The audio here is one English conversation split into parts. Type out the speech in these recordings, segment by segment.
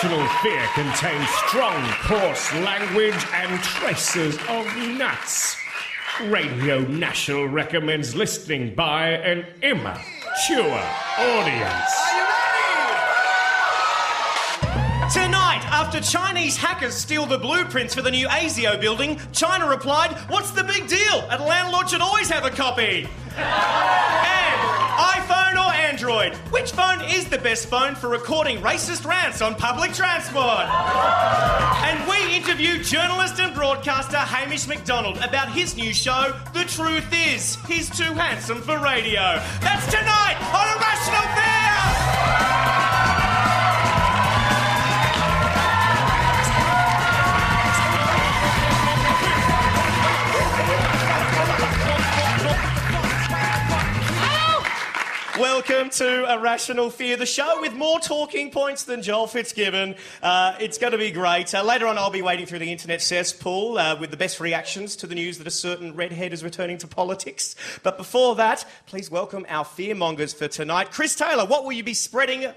Rational Fear contains strong, coarse language and traces of nuts. Radio National recommends listening by an immature audience. Tonight, after Chinese hackers steal the blueprints for the new ASIO building, China replied, What's the big deal? A landlord should always have a copy. Android? Which phone is the best phone for recording racist rants on public transport? and we interviewed journalist and broadcaster Hamish McDonald about his new show, The Truth Is, He's Too Handsome for Radio. That's tonight on A Rational Fear! Welcome to A Rational Fear, the show with more talking points than Joel Fitzgibbon. Uh, it's going to be great. Uh, later on, I'll be waiting through the internet cesspool uh, with the best reactions to the news that a certain redhead is returning to politics. But before that, please welcome our fearmongers for tonight. Chris Taylor, what will you be spreading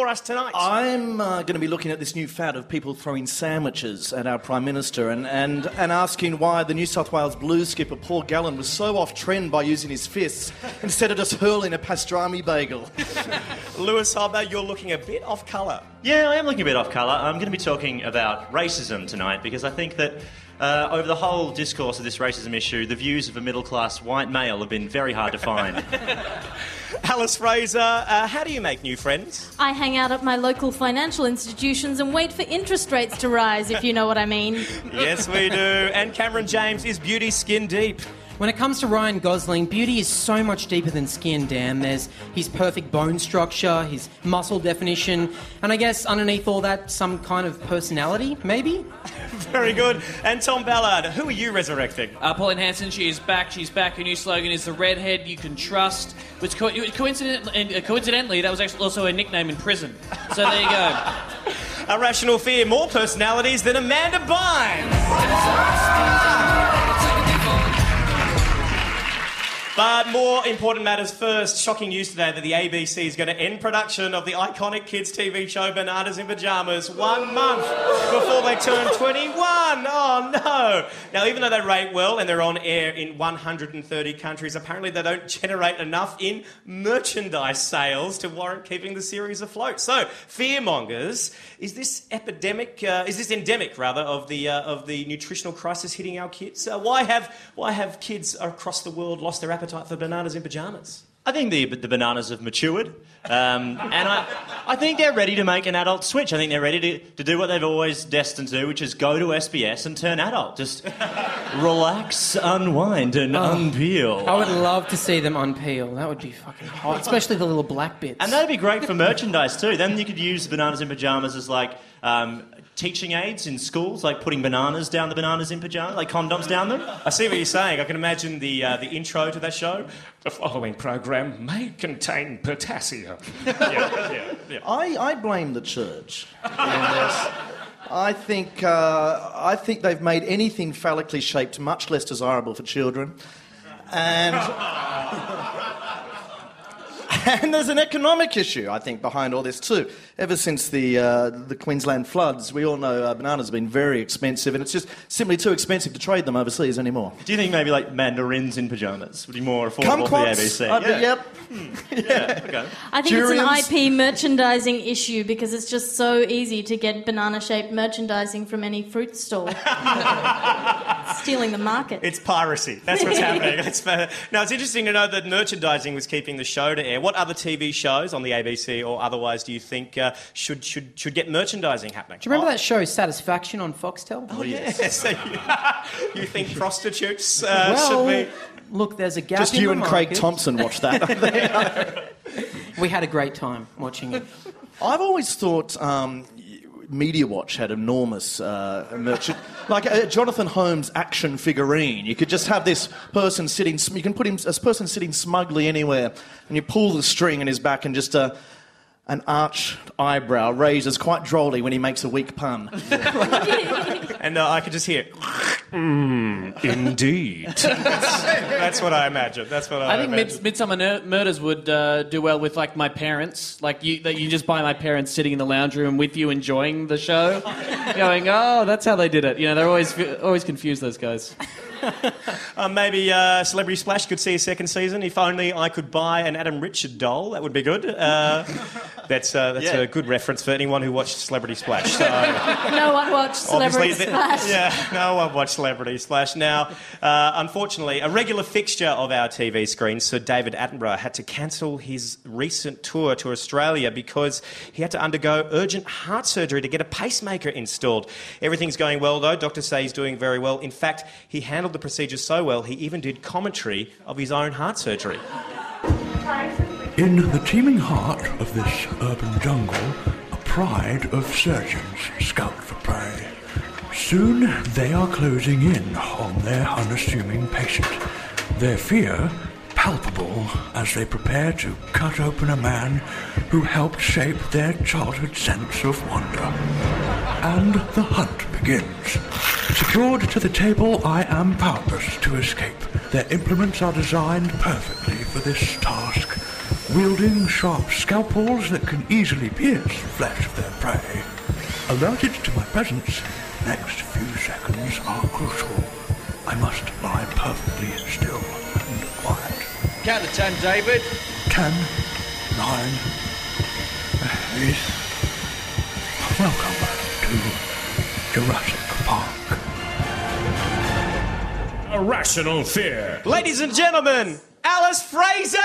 for us tonight? I'm uh, going to be looking at this new fad of people throwing sandwiches at our Prime Minister and, and, and asking why the New South Wales Blues skipper Paul Gallen was so off trend by using his fists instead of just hurling a pastrami bagel. Lewis Hobba, you're looking a bit off colour. Yeah, I am looking a bit off colour. I'm going to be talking about racism tonight because I think that uh, over the whole discourse of this racism issue, the views of a middle class white male have been very hard to find. Alice Fraser, uh, how do you make new friends? I hang out at my local financial institutions and wait for interest rates to rise, if you know what I mean. yes, we do. And Cameron James is beauty skin deep. When it comes to Ryan Gosling, beauty is so much deeper than skin, Dan. There's his perfect bone structure, his muscle definition, and I guess underneath all that, some kind of personality, maybe? Very good. And Tom Ballard, who are you resurrecting? Uh, Pauline Hanson, she is back. She's back. Her new slogan is the redhead you can trust. Which co- coincidentally, uh, coincidentally, that was actually also her nickname in prison. So there you go. A Rational Fear, more personalities than Amanda Bynes. But more important matters first. Shocking news today that the ABC is going to end production of the iconic kids' TV show Bananas in Pajamas one month before they turn 21. Oh no! Now, even though they rate well and they're on air in 130 countries, apparently they don't generate enough in merchandise sales to warrant keeping the series afloat. So, fearmongers, is this epidemic? Uh, is this endemic rather of the uh, of the nutritional crisis hitting our kids? Uh, why have why have kids across the world lost their appetite for bananas in pajamas? I think the, the bananas have matured, um, and I, I think they're ready to make an adult switch. I think they're ready to, to do what they've always destined to, do, which is go to SBS and turn adult. Just relax, unwind, and Oh. unpeel. I would love to see them unpeel. That would be fucking hot, especially the little black bits. And that'd be great for merchandise too. Then you could use bananas in pajamas as like um, teaching aids in schools, like putting bananas down the bananas in pajamas, like condoms down them. I see what you're saying. I can imagine the uh, the intro to that show. The following program may contain potassium. yeah, yeah, yeah. I, I blame the church. in this. I think uh, I think they've made anything phallically shaped much less desirable for children, and and there's an economic issue I think behind all this too. Ever since the uh, the Queensland floods, we all know uh, bananas have been very expensive, and it's just simply too expensive to trade them overseas anymore. Do you think maybe like mandarins in pajamas would be more affordable for the Kumquats? ABC? I'd be- yeah. Yep. yeah. Okay. I think Durians? it's an IP merchandising issue because it's just so easy to get banana shaped merchandising from any fruit stall. Stealing the market. It's piracy. That's what's happening. It's, uh, now, it's interesting to know that merchandising was keeping the show to air. What other TV shows on the ABC or otherwise do you think uh, should, should, should get merchandising happening? Do you remember that show Satisfaction on Foxtel? Oh, yes. So you, you think prostitutes uh, well, should be. look, there's a gap Just in you the and Craig. Thompson watch that. We had a great time watching it. I've always thought um, Media Watch had enormous uh, merchant, like a Jonathan Holmes action figurine. You could just have this person sitting. You can put him this person sitting smugly anywhere, and you pull the string in his back, and just a. An arched eyebrow raises quite drolly when he makes a weak pun. And uh, I could just hear. Mm, indeed. That's what I imagine. That's what I, I think imagine. Mid- Midsummer Ner- Murders would uh, do well with like my parents. Like you, that you just buy my parents sitting in the lounge room with you, enjoying the show, going, "Oh, that's how they did it." You know, they're always always confused. Those guys. Uh, maybe uh, Celebrity Splash could see a second season. If only I could buy an Adam Richard doll, that would be good. Uh, that's uh, that's Yeah. a good reference for anyone who watched Celebrity Splash. So, no one watched Celebrity obviously, Splash. yeah, no one watched Celebrity Splash. Now, uh, unfortunately, a regular fixture of our TV screens, Sir David Attenborough, had to cancel his recent tour to Australia because he had to undergo urgent heart surgery to get a pacemaker installed. Everything's going well, though. Doctors say he's doing very well. In fact, he handled the procedure so well, he even did commentary of his own heart surgery. In the teeming heart of this urban jungle, a pride of surgeons scout for prey. Soon they are closing in on their unassuming patient, their fear palpable as they prepare to cut open a man who helped shape their childhood sense of wonder. And the hunt begins. Secured to the table, I am powerless to escape. Their implements are designed perfectly for this task, wielding sharp scalpels that can easily pierce the flesh of their prey. Alerted to my presence, the next few seconds are crucial. I must lie perfectly still and quiet. Count to ten, David. Ten, nine, eight. Welcome to Jurassic Park. A Rational Fear. Ladies and gentlemen, Alice Fraser!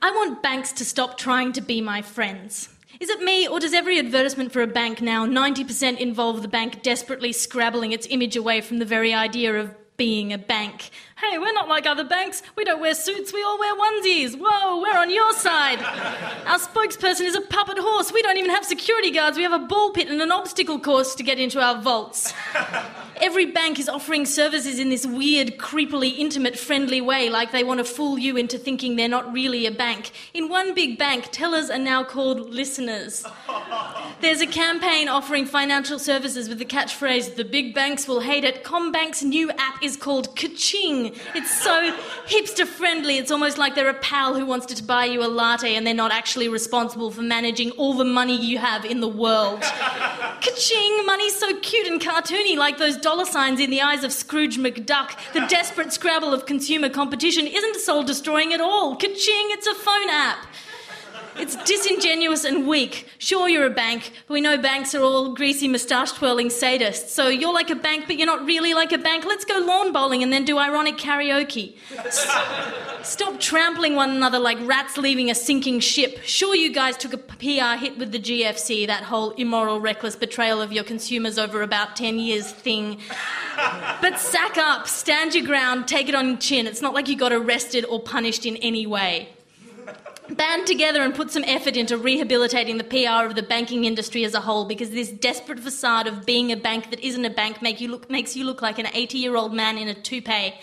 I want banks to stop trying to be my friends. Is it me, or does every advertisement for a bank now 90% involve the bank desperately scrabbling its image away from the very idea of being a bank? Hey, we're not like other banks. We don't wear suits, we all wear onesies. Whoa, we're on your side. Our spokesperson is a puppet horse. We don't even have security guards. We have a ball pit and an obstacle course to get into our vaults. Every bank is offering services in this weird, creepily intimate, friendly way, like they want to fool you into thinking they're not really a bank. In one big bank, tellers are now called listeners. There's a campaign offering financial services with the catchphrase, The big banks will hate it. Combank's new app is called Kaching. It's so hipster friendly, it's almost like they're a pal who wants to buy you a latte and they're not actually responsible for managing all the money you have in the world. Kaching! Money's so cute and cartoony, like those dollar signs in the eyes of Scrooge McDuck. The desperate scrabble of consumer competition isn't soul destroying at all. Kaching! It's a phone app. It's disingenuous and weak. Sure, you're a bank, but we know banks are all greasy moustache twirling sadists. So you're like a bank, but you're not really like a bank. Let's go lawn bowling and then do ironic karaoke. Stop trampling one another like rats leaving a sinking ship. Sure, you guys took a PR hit with the GFC, that whole immoral, reckless betrayal of your consumers over about 10 years thing. But sack up, stand your ground, take it on your chin. It's not like you got arrested or punished in any way. Band together and put some effort into rehabilitating the PR of the banking industry as a whole because this desperate facade of being a bank that isn't a bank make you look, makes you look like an 80 year old man in a toupee.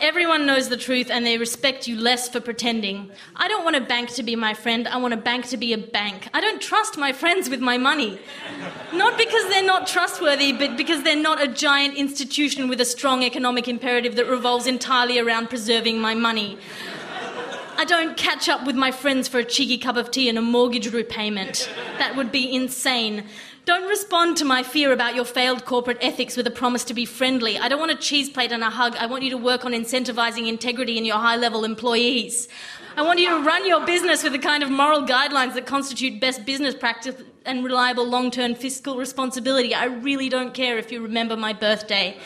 Everyone knows the truth and they respect you less for pretending. I don't want a bank to be my friend, I want a bank to be a bank. I don't trust my friends with my money. Not because they're not trustworthy, but because they're not a giant institution with a strong economic imperative that revolves entirely around preserving my money. I don't catch up with my friends for a cheeky cup of tea and a mortgage repayment. That would be insane. Don't respond to my fear about your failed corporate ethics with a promise to be friendly. I don't want a cheese plate and a hug. I want you to work on incentivizing integrity in your high level employees. I want you to run your business with the kind of moral guidelines that constitute best business practice and reliable long term fiscal responsibility. I really don't care if you remember my birthday.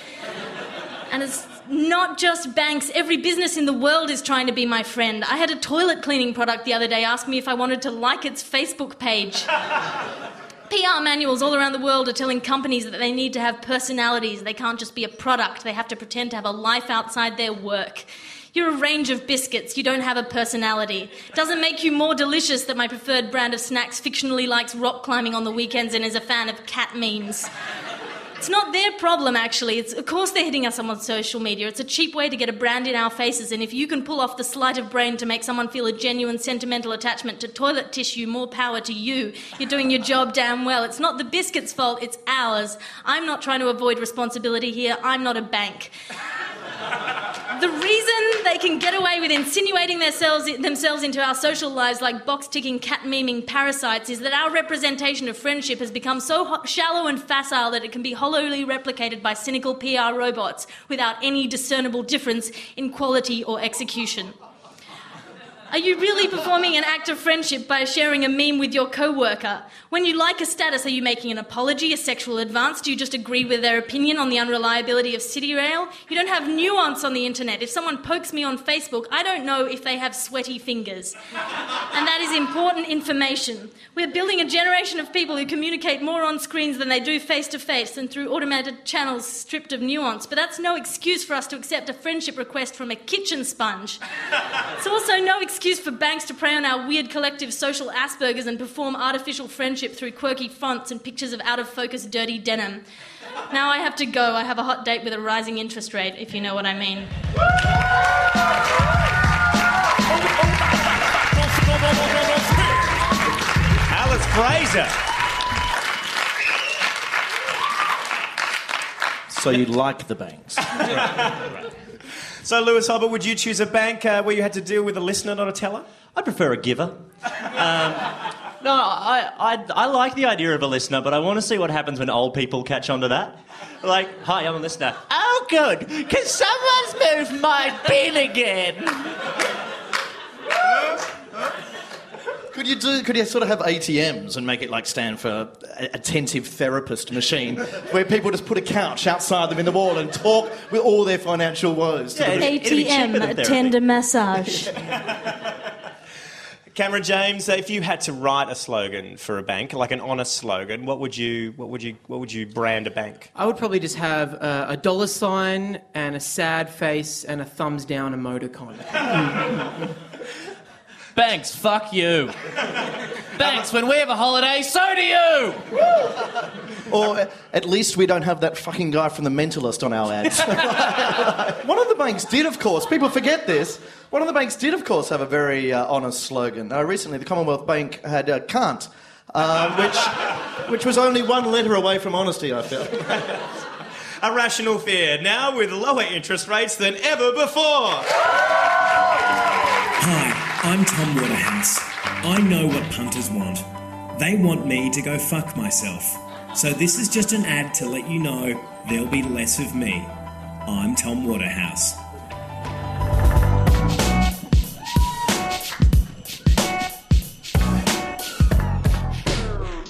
And it's not just banks, every business in the world is trying to be my friend. I had a toilet cleaning product the other day ask me if I wanted to like its Facebook page. PR manuals all around the world are telling companies that they need to have personalities. They can't just be a product, they have to pretend to have a life outside their work. You're a range of biscuits, you don't have a personality. Doesn't make you more delicious that my preferred brand of snacks fictionally likes rock climbing on the weekends and is a fan of cat memes. It's not their problem, actually. It's, of course, they're hitting us on social media. It's a cheap way to get a brand in our faces, and if you can pull off the sleight of brain to make someone feel a genuine sentimental attachment to toilet tissue, more power to you. You're doing your job damn well. It's not the biscuit's fault, it's ours. I'm not trying to avoid responsibility here. I'm not a bank. The reason they can get away with insinuating themselves, themselves into our social lives like box ticking, cat memeing parasites is that our representation of friendship has become so ho- shallow and facile that it can be hollowly replicated by cynical PR robots without any discernible difference in quality or execution. Are you really performing an act of friendship by sharing a meme with your coworker? When you like a status, are you making an apology, a sexual advance? Do you just agree with their opinion on the unreliability of City Rail? You don't have nuance on the internet. If someone pokes me on Facebook, I don't know if they have sweaty fingers. And that is important information. We're building a generation of people who communicate more on screens than they do face to face and through automated channels stripped of nuance. But that's no excuse for us to accept a friendship request from a kitchen sponge. It's also no excuse for banks to prey on our weird collective social Aspergers and perform artificial friendship through quirky fonts and pictures of out of focus dirty denim. Now I have to go. I have a hot date with a rising interest rate, if you know what I mean. Alice Fraser. So you like the banks? So, Lewis Hobba, would you choose a bank uh, where you had to deal with a listener, not a teller? I'd prefer a giver. Um, no, I, I, I like the idea of a listener, but I want to see what happens when old people catch on to that. Like, hi, I'm a listener. Oh, good, because someone's moved my bin again. Could you do? Could you sort of have ATMs and make it like stand for attentive therapist machine, where people just put a couch outside them in the wall and talk with all their financial woes? to the machine? ATM, tender massage. Cameron James, if you had to write a slogan for a bank, like an honest slogan, what would you, what would you, what would you brand a bank? I would probably just have uh, a dollar sign and a sad face and a thumbs down emoticon. Banks, fuck you. Banks, when we have a holiday, so do you. Or at least we don't have that fucking guy from The Mentalist on our ads. One of the banks did, of course. People forget this. One of the banks did, of course, have a very uh, honest slogan. Uh, recently, the Commonwealth Bank had uh, "can't," uh, which, which was only one letter away from honesty. I felt. A rational fear, now with lower interest rates than ever before. I'm Tom Waterhouse. I know what punters want. They want me to go fuck myself. So this is just an ad to let you know there'll be less of me. I'm Tom Waterhouse.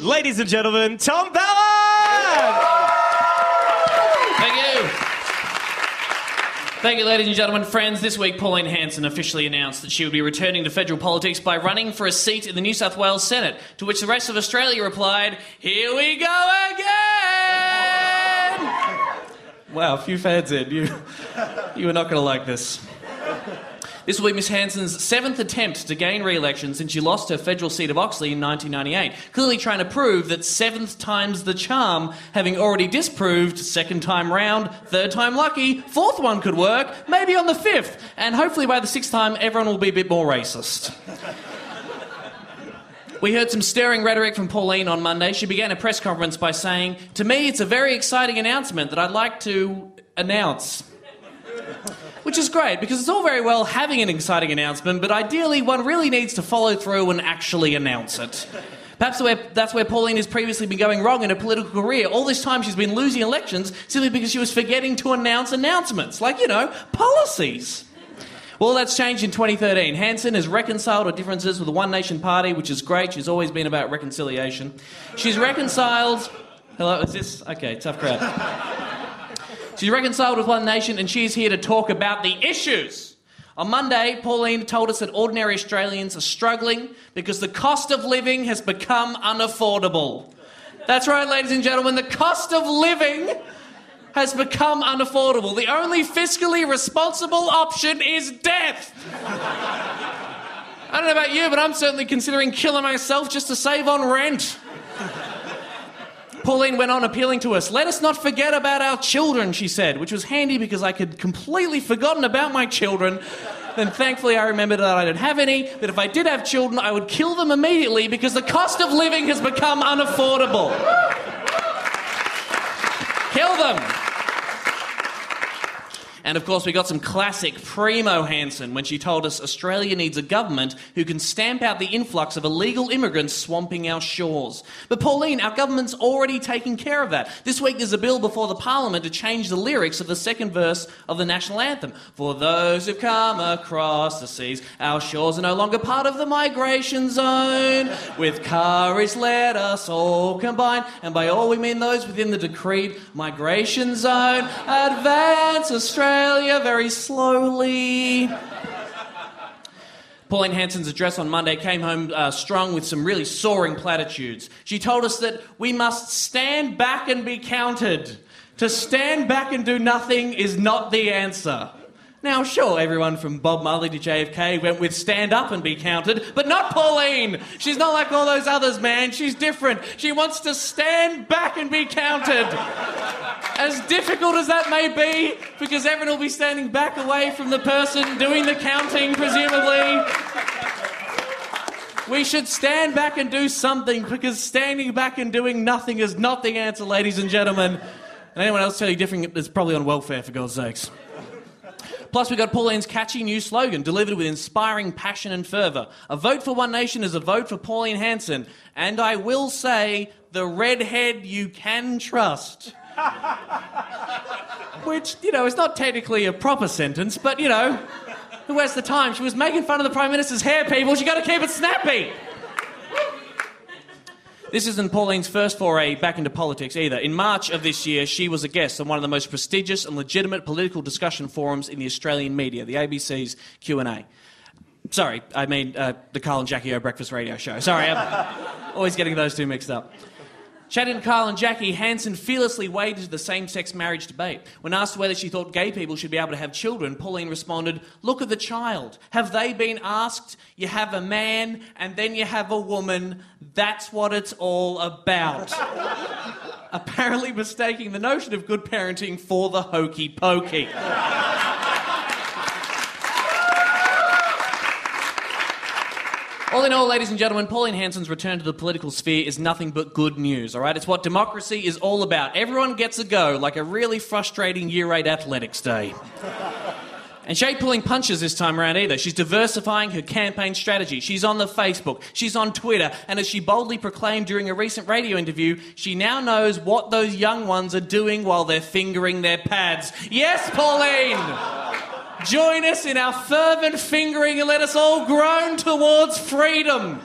Ladies and gentlemen, Tom Ballard! Thank you. Thank you, ladies and gentlemen, friends. This week, Pauline Hanson officially announced that she would be returning to federal politics by running for a seat in the New South Wales Senate. To which the rest of Australia replied, "Here we go again." Wow, a few fans in. You, you are not going to like this. This will be Miss Hanson's seventh attempt to gain re election since she lost her federal seat of Oxley in 1998, clearly trying to prove that seventh time's the charm, having already disproved second time round, third time lucky, fourth one could work, maybe on the fifth, and hopefully by the sixth time everyone will be a bit more racist. We heard some stirring rhetoric from Pauline on Monday. She began a press conference by saying, To me, it's a very exciting announcement that I'd like to announce. Which is great because it's all very well having an exciting announcement, but ideally one really needs to follow through and actually announce it. Perhaps that's where Pauline has previously been going wrong in her political career. All this time she's been losing elections simply because she was forgetting to announce announcements, like, you know, policies. Well, that's changed in 2013. Hanson has reconciled her differences with the One Nation Party, which is great. She's always been about reconciliation. She's reconciled. Hello, is this? Okay, tough crowd. She's reconciled with One Nation and she's here to talk about the issues. On Monday, Pauline told us that ordinary Australians are struggling because the cost of living has become unaffordable. That's right, ladies and gentlemen, the cost of living has become unaffordable. The only fiscally responsible option is death. I don't know about you, but I'm certainly considering killing myself just to save on rent. Pauline went on appealing to us. Let us not forget about our children, she said, which was handy because I could completely forgotten about my children. Then thankfully I remembered that I didn't have any, that if I did have children, I would kill them immediately because the cost of living has become unaffordable. Kill them. And of course, we got some classic primo Hanson when she told us Australia needs a government who can stamp out the influx of illegal immigrants swamping our shores. But Pauline, our government's already taking care of that. This week there's a bill before the Parliament to change the lyrics of the second verse of the national anthem. For those who've come across the seas, our shores are no longer part of the migration zone. With courage, let us all combine. And by all we mean those within the decreed migration zone. Advance Australia. Australia very slowly. Pauline Hanson's address on Monday came home uh, strung with some really soaring platitudes. She told us that we must stand back and be counted. To stand back and do nothing is not the answer. Now, sure, everyone from Bob Marley to JFK went with stand up and be counted, but not Pauline. She's not like all those others, man. She's different. She wants to stand back and be counted. As difficult as that may be, because everyone will be standing back away from the person doing the counting, presumably. We should stand back and do something because standing back and doing nothing is not the answer, ladies and gentlemen. And anyone else tell you different is probably on welfare, for God's sakes. Plus, we've got Pauline's catchy new slogan, delivered with inspiring passion and fervour. A vote for One Nation is a vote for Pauline Hanson. And I will say, the redhead you can trust. Which, you know, is not technically a proper sentence, but, you know, who has the time? She was making fun of the Prime Minister's hair, people. She got to keep it snappy. This isn't Pauline's first foray back into politics either. In March of this year, she was a guest on one of the most prestigious and legitimate political discussion forums in the Australian media, the ABC's Q&A. Sorry, I mean uh, the Kyle and Jackie O Breakfast Radio Show. Sorry, I'm always getting those two mixed up. Chatting to Kyle and Jackie, Hanson fearlessly into the same sex marriage debate. When asked whether she thought gay people should be able to have children, Pauline responded, Look at the child. Have they been asked? You have a man and then you have a woman. That's what it's all about. Apparently mistaking the notion of good parenting for the hokey pokey. All in all, ladies and gentlemen, Pauline Hanson's return to the political sphere is nothing but good news, all right? It's what democracy is all about. Everyone gets a go, like a really frustrating year 8 athletics day. And she ain't pulling punches this time around either. She's diversifying her campaign strategy. She's on the Facebook, she's on Twitter, and as she boldly proclaimed during a recent radio interview, she now knows what those young ones are doing while they're fingering their pads. Yes, Pauline! Join us in our fervent fingering and let us all groan towards freedom.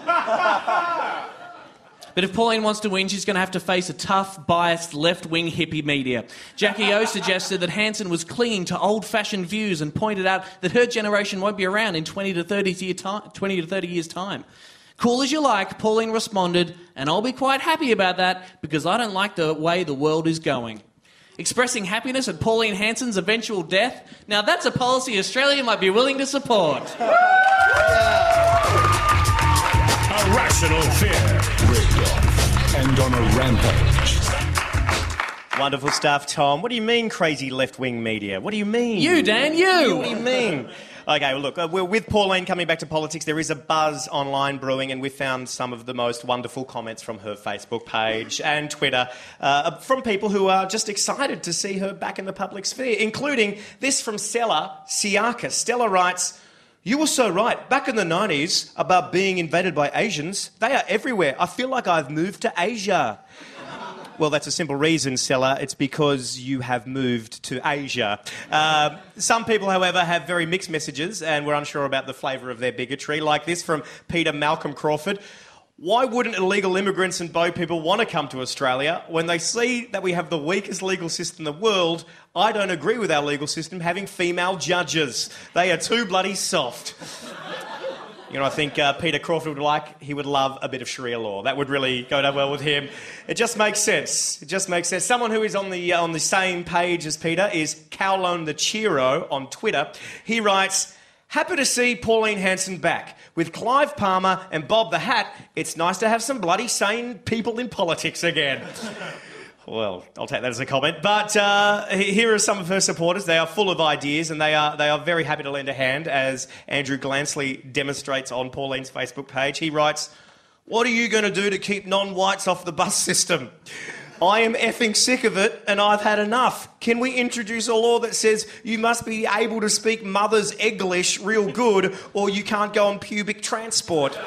But if Pauline wants to win, she's going to have to face a tough, biased, left wing hippie media. Jackie O suggested that Hanson was clinging to old fashioned views and pointed out that her generation won't be around in 20 to 30, year time, 20 to 30 years' time. Cool as you like, Pauline responded, and I'll be quite happy about that because I don't like the way the world is going. Expressing happiness at Pauline Hanson's eventual death. Now, that's a policy Australia might be willing to support. A Rational Fear. And on a rampage. Wonderful stuff, Tom. What do you mean, crazy left wing media? What do you mean? You, Dan, you. What do you mean? Okay, well, look, uh, we're with Pauline coming back to politics. There is a buzz online brewing, and we found some of the most wonderful comments from her Facebook page and Twitter uh, from people who are just excited to see her back in the public sphere, including this from Stella Siaka. Stella writes, you were so right. Back in the 90s, about being invaded by Asians, they are everywhere. I feel like I've moved to Asia. Well, that's a simple reason, Stella. It's because you have moved to Asia. Uh, some people, however, have very mixed messages and we're unsure about the flavour of their bigotry, like this from Peter Malcolm Crawford. Why wouldn't illegal immigrants and boat people want to come to Australia when they see that we have the weakest legal system in the world? I don't agree with our legal system having female judges. They are too bloody soft. You know, I think uh, Peter Crawford would like, he would love a bit of Sharia law. That would really go down well with him. It just makes sense. It just makes sense. Someone who is on the, uh, on the same page as Peter is Cowlone the Chiro on Twitter. He writes, Happy to see Pauline Hanson back. With Clive Palmer and Bob the Hat, it's nice to have some bloody sane people in politics again. Well, I'll take that as a comment. But uh, here are some of her supporters. They are full of ideas and they are, they are very happy to lend a hand, as Andrew Glansley demonstrates on Pauline's Facebook page. He writes, What are you going to do to keep non whites off the bus system? I am effing sick of it and I've had enough. Can we introduce a law that says you must be able to speak mother's English real good or you can't go on pubic transport?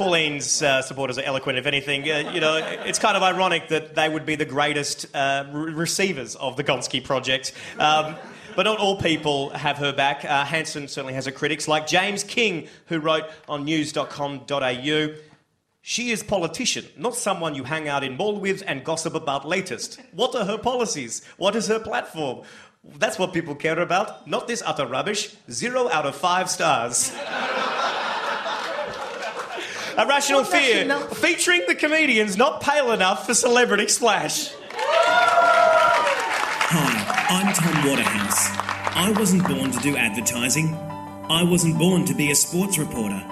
Pauline's uh, supporters are eloquent, if anything. Uh, you know, it's kind of ironic that they would be the greatest uh, re- receivers of the Gonski project. Um, but not all people have her back. Uh, Hanson certainly has her critics, like James King, who wrote on news.com.au. She is politician, not someone you hang out in mall with and gossip about latest. What are her policies? What is her platform? That's what people care about, not this utter rubbish. Zero out of five stars. A Rational Fear, featuring the comedians not pale enough for celebrity splash. Hi, I'm Tom Waterhouse. I wasn't born to do advertising. I wasn't born to be a sports reporter.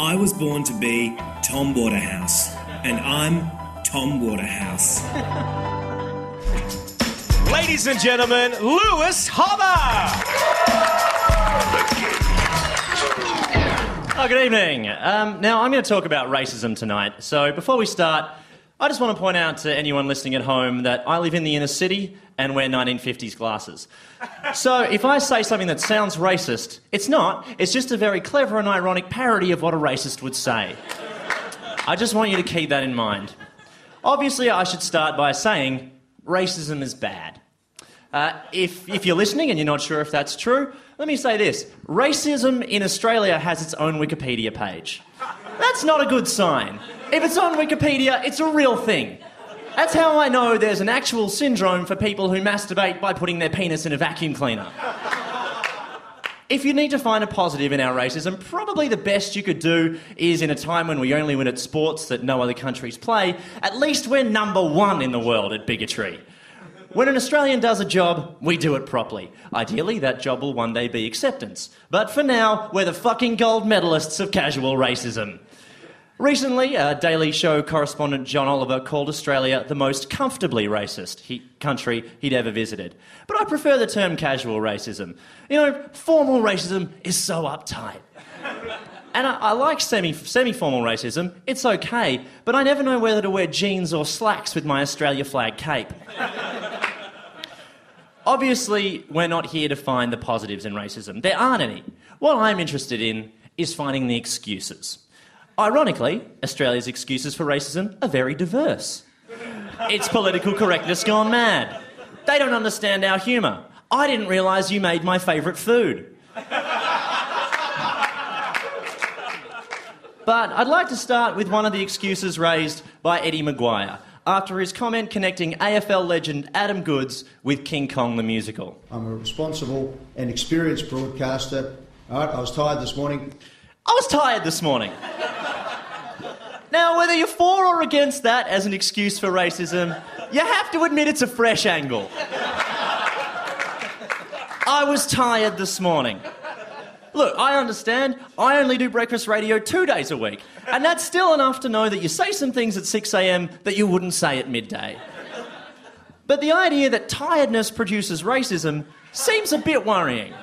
I was born to be Tom Waterhouse. And I'm Tom Waterhouse. Ladies and gentlemen, Lewis Hobba! Oh, good evening. Um, now, I'm going to talk about racism tonight. So, before we start, I just want to point out to anyone listening at home that I live in the inner city and wear 1950s glasses. So, if I say something that sounds racist, it's not. It's just a very clever and ironic parody of what a racist would say. I just want you to keep that in mind. Obviously, I should start by saying racism is bad. Uh, if, if you're listening and you're not sure if that's true, let me say this racism in Australia has its own Wikipedia page. That's not a good sign. If it's on Wikipedia, it's a real thing. That's how I know there's an actual syndrome for people who masturbate by putting their penis in a vacuum cleaner. If you need to find a positive in our racism, probably the best you could do is in a time when we only win at sports that no other countries play, at least we're number one in the world at bigotry. When an Australian does a job, we do it properly. Ideally, that job will one day be acceptance. But for now, we're the fucking gold medalists of casual racism. Recently, uh, Daily Show correspondent John Oliver called Australia the most comfortably racist he, country he'd ever visited. But I prefer the term casual racism. You know, formal racism is so uptight. And I, I like semi formal racism. It's okay, but I never know whether to wear jeans or slacks with my Australia flag cape. Obviously, we're not here to find the positives in racism. There aren't any. What I'm interested in is finding the excuses. Ironically, Australia's excuses for racism are very diverse. It's political correctness gone mad. They don't understand our humour. I didn't realise you made my favourite food. But I'd like to start with one of the excuses raised by Eddie McGuire after his comment connecting AFL legend Adam Goodes with King Kong the musical. I'm a responsible and experienced broadcaster. All right, I was tired this morning. I was tired this morning. Now, whether you're for or against that as an excuse for racism, you have to admit it's a fresh angle. I was tired this morning. Look, I understand. I only do breakfast radio two days a week, and that's still enough to know that you say some things at 6 a.m. that you wouldn't say at midday. But the idea that tiredness produces racism seems a bit worrying.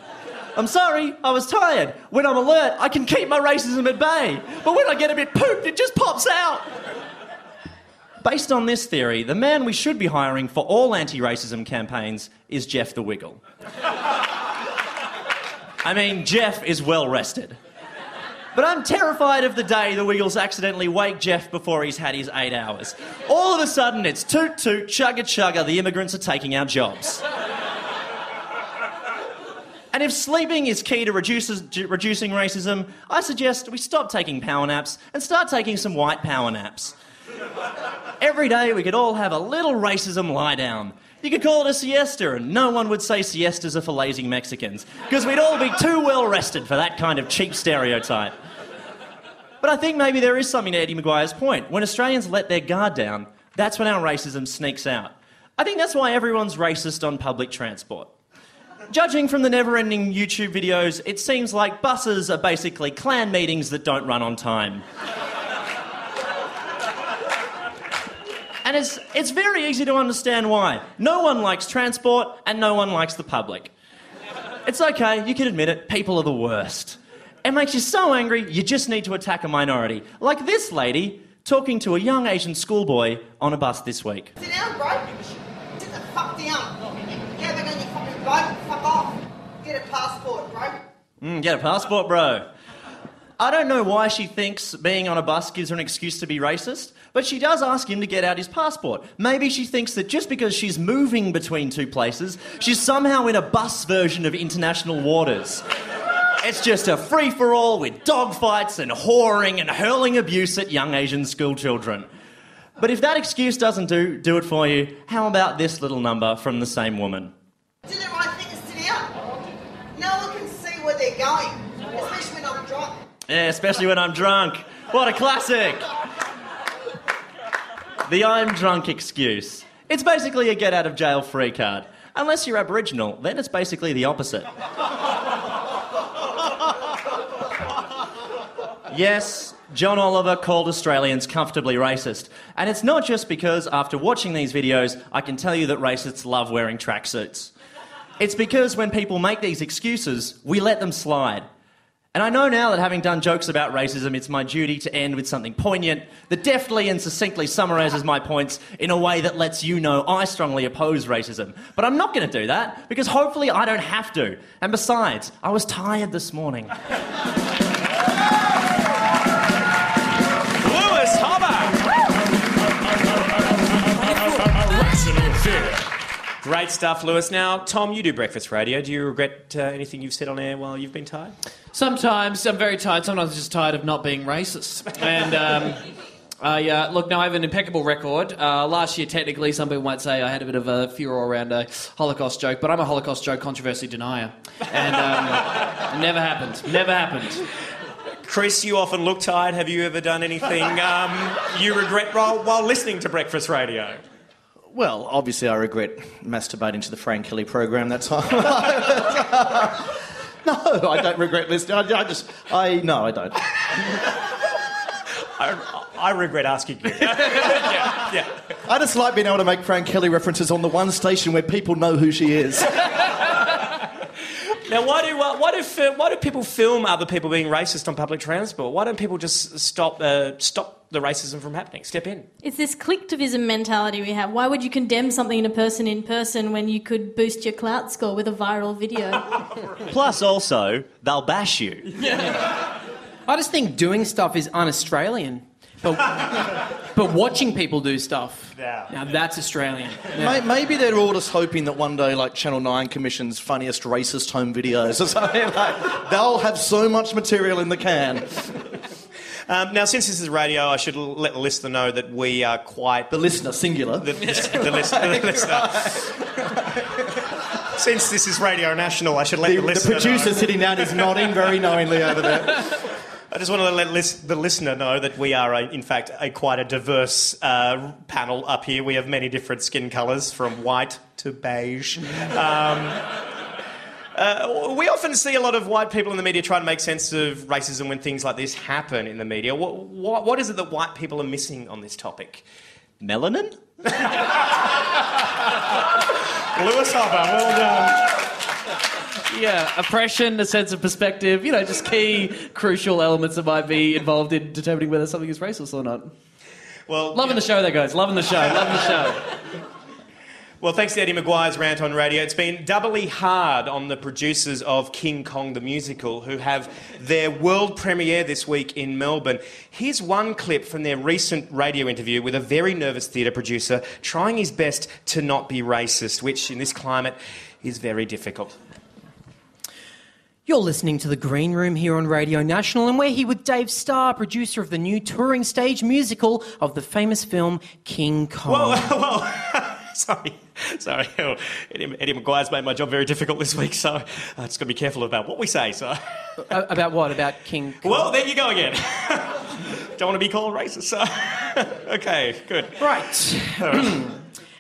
I'm sorry, I was tired. When I'm alert, I can keep my racism at bay. But when I get a bit pooped, it just pops out. Based on this theory, the man we should be hiring for all anti racism campaigns is Jeff the Wiggle. I mean, Jeff is well rested. But I'm terrified of the day the Wiggles accidentally wake Jeff before he's had his eight hours. All of a sudden, it's toot toot, chugga chugga, the immigrants are taking our jobs. And if sleeping is key to reduces, reducing racism, I suggest we stop taking power naps and start taking some white power naps. Every day we could all have a little racism lie down. You could call it a siesta, and no one would say siestas are for lazy Mexicans, because we'd all be too well rested for that kind of cheap stereotype. But I think maybe there is something to Eddie McGuire's point. When Australians let their guard down, that's when our racism sneaks out. I think that's why everyone's racist on public transport. Judging from the never ending YouTube videos, it seems like buses are basically Klan meetings that don't run on time. And it's, it's very easy to understand why. No one likes transport and no one likes the public. It's okay, you can admit it, people are the worst. It makes you so angry, you just need to attack a minority. Like this lady talking to a young Asian schoolboy on a bus this week. Sit down, bro. Sit the fuck down. Get back on your fucking boat. Fuck off. Get a passport, bro. Mm, get a passport, bro. I don't know why she thinks being on a bus gives her an excuse to be racist, but she does ask him to get out his passport. Maybe she thinks that just because she's moving between two places, she's somehow in a bus version of international waters. It's just a free for all with dogfights and whoring and hurling abuse at young Asian schoolchildren. But if that excuse doesn't do, do it for you, how about this little number from the same woman? Do the right thing and sit. No one can see where they're going, especially when I'm drunk. Yeah, especially when I'm drunk. What a classic! The I'm drunk excuse. It's basically a get out of jail free card. Unless you're Aboriginal, then it's basically the opposite. Yes, John Oliver called Australians comfortably racist. And it's not just because after watching these videos, I can tell you that racists love wearing tracksuits. It's because when people make these excuses, we let them slide. And I know now that having done jokes about racism, it's my duty to end with something poignant that deftly and succinctly summarises my points in a way that lets you know I strongly oppose racism. But I'm not going to do that because hopefully I don't have to. And besides, I was tired this morning. Lewis. Great stuff, Lewis. Now, Tom, you do breakfast radio. Do you regret uh, anything you've said on air while you've been tired? Sometimes I'm very tired. Sometimes I'm just tired of not being racist. And um, I uh, look now. I have an impeccable record. Uh, last year, technically, some people might say I had a bit of a furor around a Holocaust joke, but I'm a Holocaust joke controversy denier, and um, it never happened. Never happened. Chris, you often look tired. Have you ever done anything um, you regret while, while listening to breakfast radio? Well, obviously, I regret masturbating to the Fran Kelly program that time. no, I don't regret listening. I, I just, I no, I don't. I, I regret asking you. yeah, yeah. I just like being able to make Fran Kelly references on the one station where people know who she is. Now, why do uh, why do fi- why do people film other people being racist on public transport? Why don't people just stop uh, stop the racism from happening? Step in. It's this collectivism mentality we have. Why would you condemn something in a person in person when you could boost your clout score with a viral video? Plus, also, they'll bash you. I just think doing stuff is un-Australian, but but watching people do stuff now that's Australian. May- Maybe they're all just hoping that one day, like Channel 9 commissions funniest racist home videos or something. Like, they'll have so much material in the can. Um, now, since this is radio, I should l- let the listener know that we are quite The listener, singular. the, the, the, listener, the listener. Since this is Radio National, I should let The, the, the producer know. sitting down is nodding very knowingly over there. I just want to let lis- the listener know that we are, a, in fact, a quite a diverse uh, panel up here. We have many different skin colours, from white to beige. Um, uh, we often see a lot of white people in the media trying to make sense of racism when things like this happen in the media. What, what, what is it that white people are missing on this topic? Melanin? Lewis Hobba, well done. Yeah, oppression, a sense of perspective, you know, just key crucial elements that might be involved in determining whether something is racist or not. Well, loving the show, though, guys. Loving the show. Loving the show. Well, thanks to Eddie McGuire's rant on radio. It's been doubly hard on the producers of King Kong the Musical, who have their world premiere this week in Melbourne. Here's one clip from their recent radio interview with a very nervous theatre producer trying his best to not be racist, which in this climate is very difficult. You're listening to The Green Room here on Radio National, and we're here with Dave Starr, producer of the new touring stage musical of the famous film King Kong. Whoa, whoa. whoa. sorry, sorry. Eddie, Eddie McGuire's made my job very difficult this week, so I just got to be careful about what we say. So, Uh, about what? About King Kong? well, there you go again. Don't want to be called racist. So, okay, good. Right.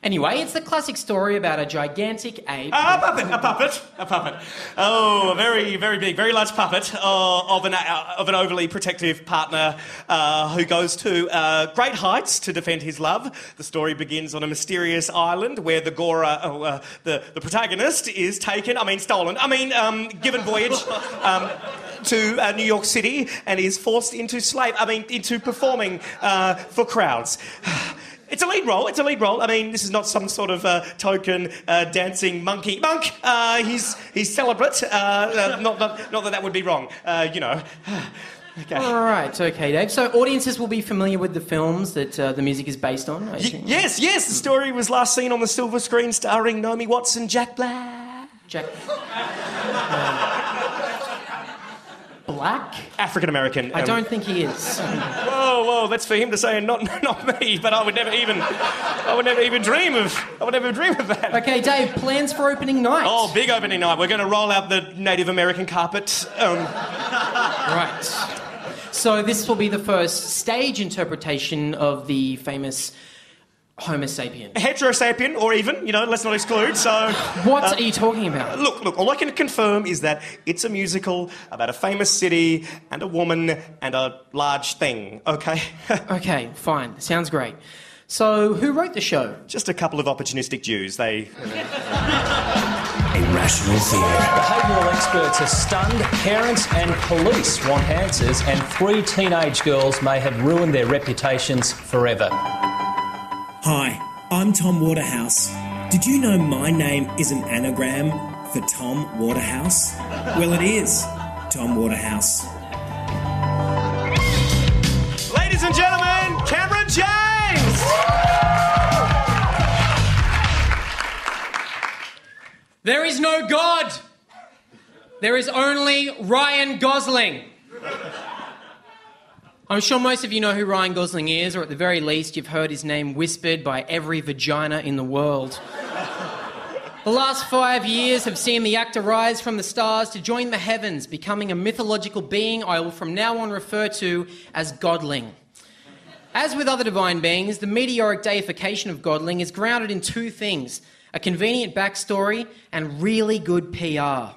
anyway, it's the classic story about a gigantic ape. A puppet, a puppet, a puppet. Oh, a very, very big, very large puppet uh, of, an, uh, of an overly protective partner uh, who goes to uh, great heights to defend his love. The story begins on a mysterious island where the Gora, the, the protagonist, is taken, I mean, stolen, I mean, um, given voyage. Um, to uh, New York City and is forced into slave, I mean, into performing uh, for crowds. It's a lead role. It's a lead role. I mean, this is not some sort of uh, token uh, dancing monkey. Monk. Uh, he's he's celibate. Uh, uh, not, not not that that would be wrong. Uh, you know. Okay. All right, okay, Dave. So audiences will be familiar with the films that uh, the music is based on. Yes, yes. The story was last seen on the silver screen, starring Naomi Watts and Jack Black. Jack. Black? African American. I don't think he is. Whoa, whoa! That's for him to say, and not not me. But I would never even, I would never even dream of, I would never dream of that. Okay, Dave. Plans for opening night. Oh, big opening night. We're going to roll out the Native American carpet. Um, Right. So this will be the first stage interpretation of the famous Homo sapien. Hetero sapien, or even, you know, let's not exclude. So, What uh, are you talking about? Look, look, all I can confirm is that it's a musical about a famous city and a woman and a large thing, okay? okay, fine. Sounds great. So, who wrote the show? Just a couple of opportunistic Jews. They. Irrational fear. Behavioural experts are stunned, parents and police want answers, and three teenage girls may have ruined their reputations forever. Hi, I'm Tom Waterhouse. Did you know my name is an anagram for Tom Waterhouse? Well, it is Tom Waterhouse. Ladies and gentlemen, Cameron James! There is no God. There is only Ryan Gosling. I'm sure most of you know who Ryan Gosling is, or at the very least, you've heard his name whispered by every vagina in the world. The last five years have seen the actor rise from the stars to join the heavens, becoming a mythological being I will from now on refer to as Godling. As with other divine beings, the meteoric deification of Godling is grounded in two things a convenient backstory and really good PR.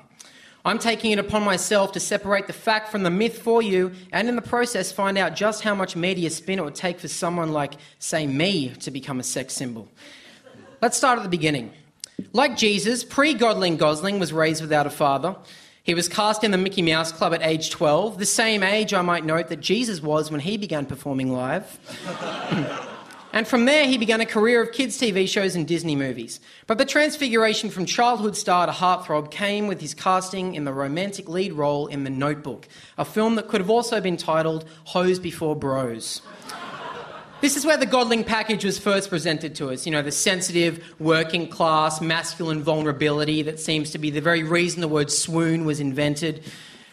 I'm taking it upon myself to separate the fact from the myth for you, and in the process, find out just how much media spin it would take for someone like, say, me to become a sex symbol. Let's start at the beginning. Like Jesus, pre Godling Gosling was raised without a father. He was cast in the Mickey Mouse Club at age 12, the same age, I might note, that Jesus was when he began performing live. and from there, he began a career of kids' TV shows and Disney movies. But the transfiguration from childhood star to heartthrob came with his casting in the romantic lead role in The Notebook, a film that could have also been titled Hoes Before Bros. This is where the Godling package was first presented to us. You know, the sensitive, working class, masculine vulnerability that seems to be the very reason the word swoon was invented.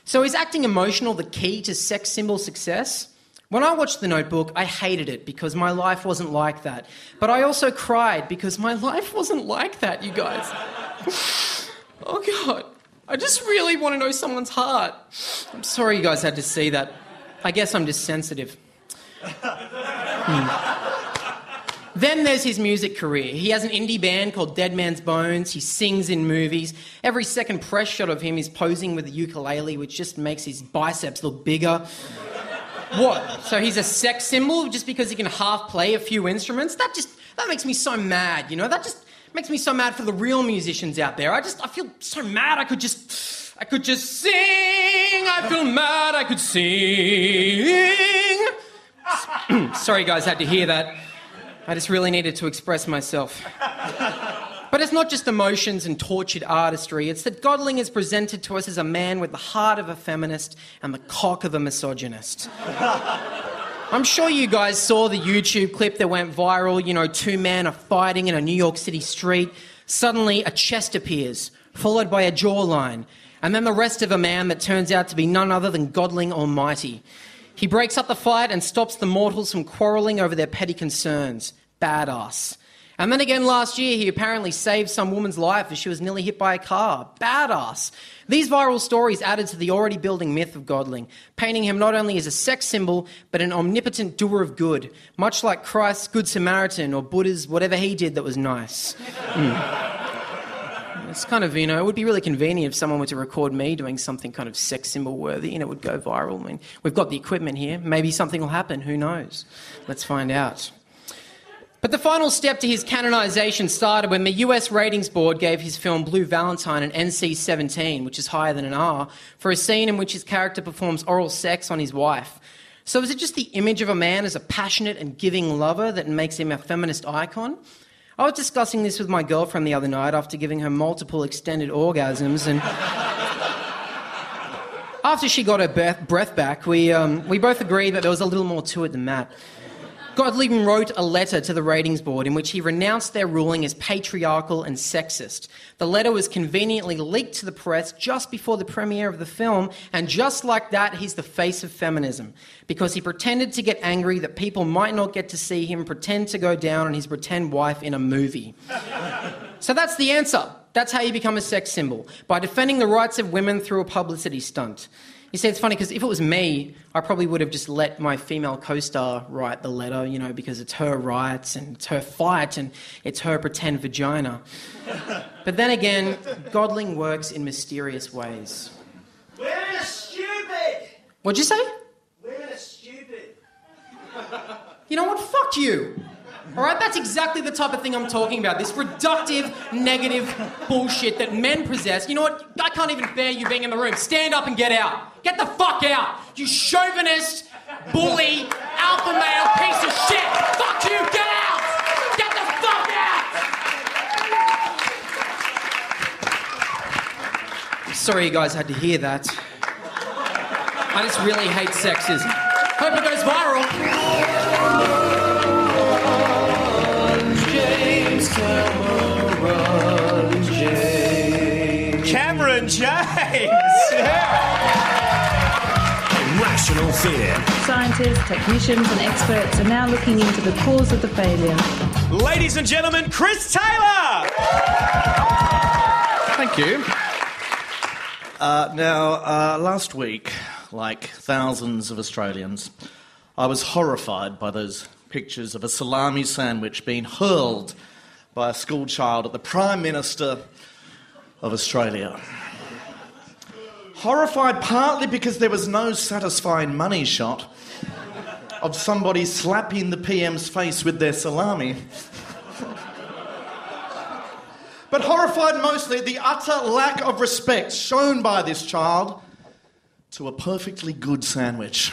So, is acting emotional the key to sex symbol success? When I watched The Notebook, I hated it because my life wasn't like that. But I also cried because my life wasn't like that, you guys. oh, God. I just really want to know someone's heart. I'm sorry you guys had to see that. I guess I'm just sensitive. Hmm. Then there's his music career. He has an indie band called Dead Man's Bones. He sings in movies. Every second press shot of him is posing with a ukulele, which just makes his biceps look bigger. What? So he's a sex symbol just because he can half play a few instruments? That just that makes me so mad, you know? That just makes me so mad for the real musicians out there. I just I feel so mad I could just I could just sing. I feel mad I could sing. Sorry guys, had to hear that. I just really needed to express myself. But it's not just emotions and tortured artistry, it's that Godling is presented to us as a man with the heart of a feminist and the cock of a misogynist. I'm sure you guys saw the YouTube clip that went viral. You know, two men are fighting in a New York City street. Suddenly, a chest appears, followed by a jawline, and then the rest of a man that turns out to be none other than Godling Almighty. He breaks up the fight and stops the mortals from quarrelling over their petty concerns. Badass. And then again last year, he apparently saved some woman's life as she was nearly hit by a car. Badass. These viral stories added to the already building myth of Godling, painting him not only as a sex symbol, but an omnipotent doer of good, much like Christ's Good Samaritan or Buddha's whatever he did that was nice. Mm. It's kind of, you know, it would be really convenient if someone were to record me doing something kind of sex symbol worthy and it would go viral. I mean, we've got the equipment here. Maybe something will happen. Who knows? Let's find out. But the final step to his canonisation started when the US Ratings Board gave his film Blue Valentine an NC 17, which is higher than an R, for a scene in which his character performs oral sex on his wife. So is it just the image of a man as a passionate and giving lover that makes him a feminist icon? I was discussing this with my girlfriend the other night after giving her multiple extended orgasms, and after she got her breath back, we, um, we both agreed that there was a little more to it than that. Godling wrote a letter to the ratings board in which he renounced their ruling as patriarchal and sexist. The letter was conveniently leaked to the press just before the premiere of the film, and just like that, he's the face of feminism because he pretended to get angry that people might not get to see him pretend to go down on his pretend wife in a movie. so that's the answer. That's how you become a sex symbol by defending the rights of women through a publicity stunt. You see, it's funny because if it was me, I probably would have just let my female co star write the letter, you know, because it's her rights and it's her fight and it's her pretend vagina. but then again, Godling works in mysterious ways. Women are stupid! What'd you say? Women are stupid. You know what? Fuck you! All right, that's exactly the type of thing I'm talking about. This reductive, negative bullshit that men possess. You know what? I can't even bear you being in the room. Stand up and get out. Get the fuck out. You chauvinist, bully, alpha male piece of shit. Fuck you. Get out. Get the fuck out. Sorry you guys had to hear that. I just really hate sexism. Hope it goes viral. Cameron James! Rational fear. Scientists, technicians, and experts are now looking into the cause of the failure. Ladies and gentlemen, Chris Taylor! Thank you. Uh, now, uh, last week, like thousands of Australians, I was horrified by those pictures of a salami sandwich being hurled by a schoolchild at the Prime Minister of Australia. Horrified partly because there was no satisfying money shot of somebody slapping the PM's face with their salami. but horrified mostly at the utter lack of respect shown by this child to a perfectly good sandwich.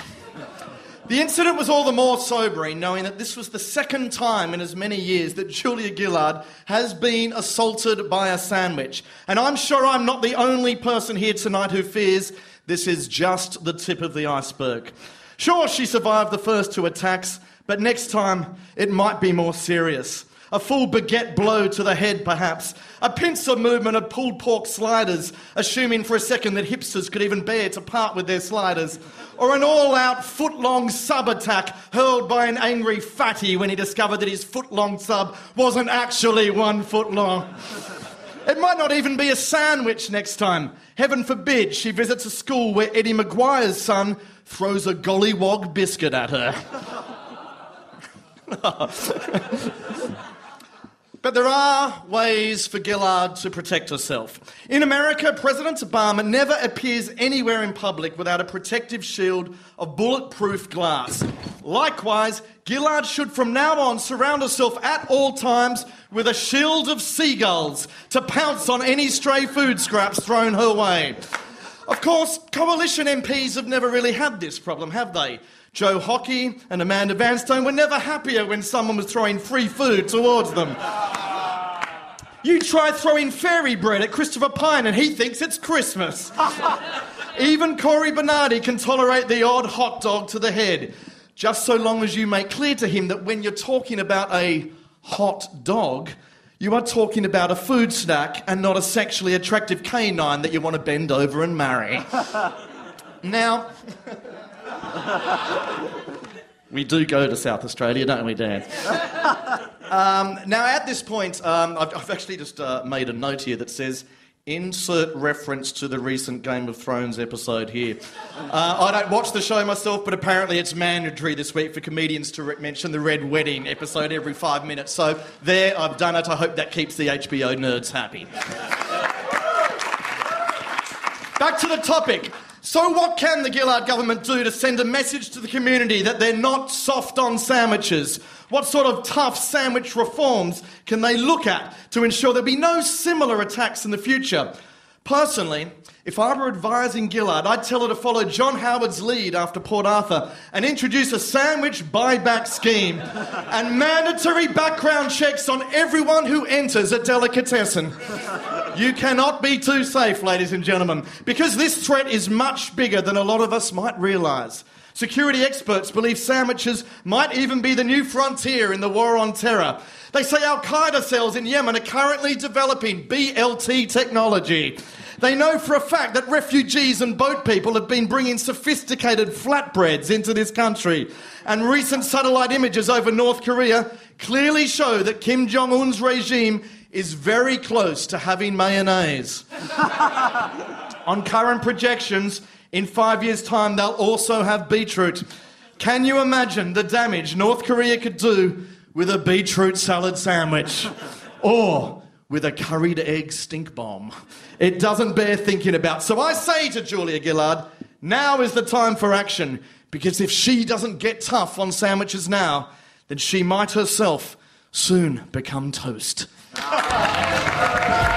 The incident was all the more sobering, knowing that this was the second time in as many years that Julia Gillard has been assaulted by a sandwich. And I'm sure I'm not the only person here tonight who fears this is just the tip of the iceberg. Sure, she survived the first two attacks, but next time it might be more serious. A full baguette blow to the head, perhaps. A pincer movement of pulled pork sliders, assuming for a second that hipsters could even bear to part with their sliders. Or an all out foot long sub attack hurled by an angry fatty when he discovered that his foot long sub wasn't actually one foot long. It might not even be a sandwich next time. Heaven forbid she visits a school where Eddie McGuire's son throws a gollywog biscuit at her. But there are ways for Gillard to protect herself. In America, President Obama never appears anywhere in public without a protective shield of bulletproof glass. Likewise, Gillard should from now on surround herself at all times with a shield of seagulls to pounce on any stray food scraps thrown her way. Of course, coalition MPs have never really had this problem, have they? Joe Hockey and Amanda Vanstone were never happier when someone was throwing free food towards them. You try throwing fairy bread at Christopher Pyne and he thinks it's Christmas. Even Cory Bernardi can tolerate the odd hot dog to the head, just so long as you make clear to him that when you're talking about a hot dog, you are talking about a food snack and not a sexually attractive canine that you want to bend over and marry. now, we do go to South Australia, don't we, Dan? Um, now, at this point, um, I've, I've, actually just uh, made a note here that says insert reference to the recent Game of Thrones episode here. Uh, I don't watch the show myself, but apparently it's mandatory this week for comedians to re- mention the Red Wedding episode every five minutes. So, there, I've done it. I hope that keeps the HBO nerds happy. Back to the topic. So, what can the Gillard government do to send a message to the community that they're not soft on sandwiches? What sort of tough sandwich reforms can they look at to ensure there'll be no similar attacks in the future? Personally, if I were advising Gillard, I'd tell her to follow John Howard's lead after Port Arthur and introduce a sandwich buyback scheme and mandatory background checks on everyone who enters a delicatessen. You cannot be too safe, ladies and gentlemen, because this threat is much bigger than a lot of us might realise. Security experts believe sandwiches might even be the new frontier in the war on terror. They say Al Qaeda cells in Yemen are currently developing BLT technology. They know for a fact that refugees and boat people have been bringing sophisticated flatbreads into this country. And recent satellite images over North Korea clearly show that Kim Jong un's regime is very close to having mayonnaise. On current projections, in five years' time, they'll also have beetroot. Can you imagine the damage North Korea could do with a beetroot salad sandwich? Or with a curried egg stink bomb? It doesn't bear thinking about. So I say to Julia Gillard, now is the time for action. Because if she doesn't get tough on sandwiches now, then she might herself soon become toast.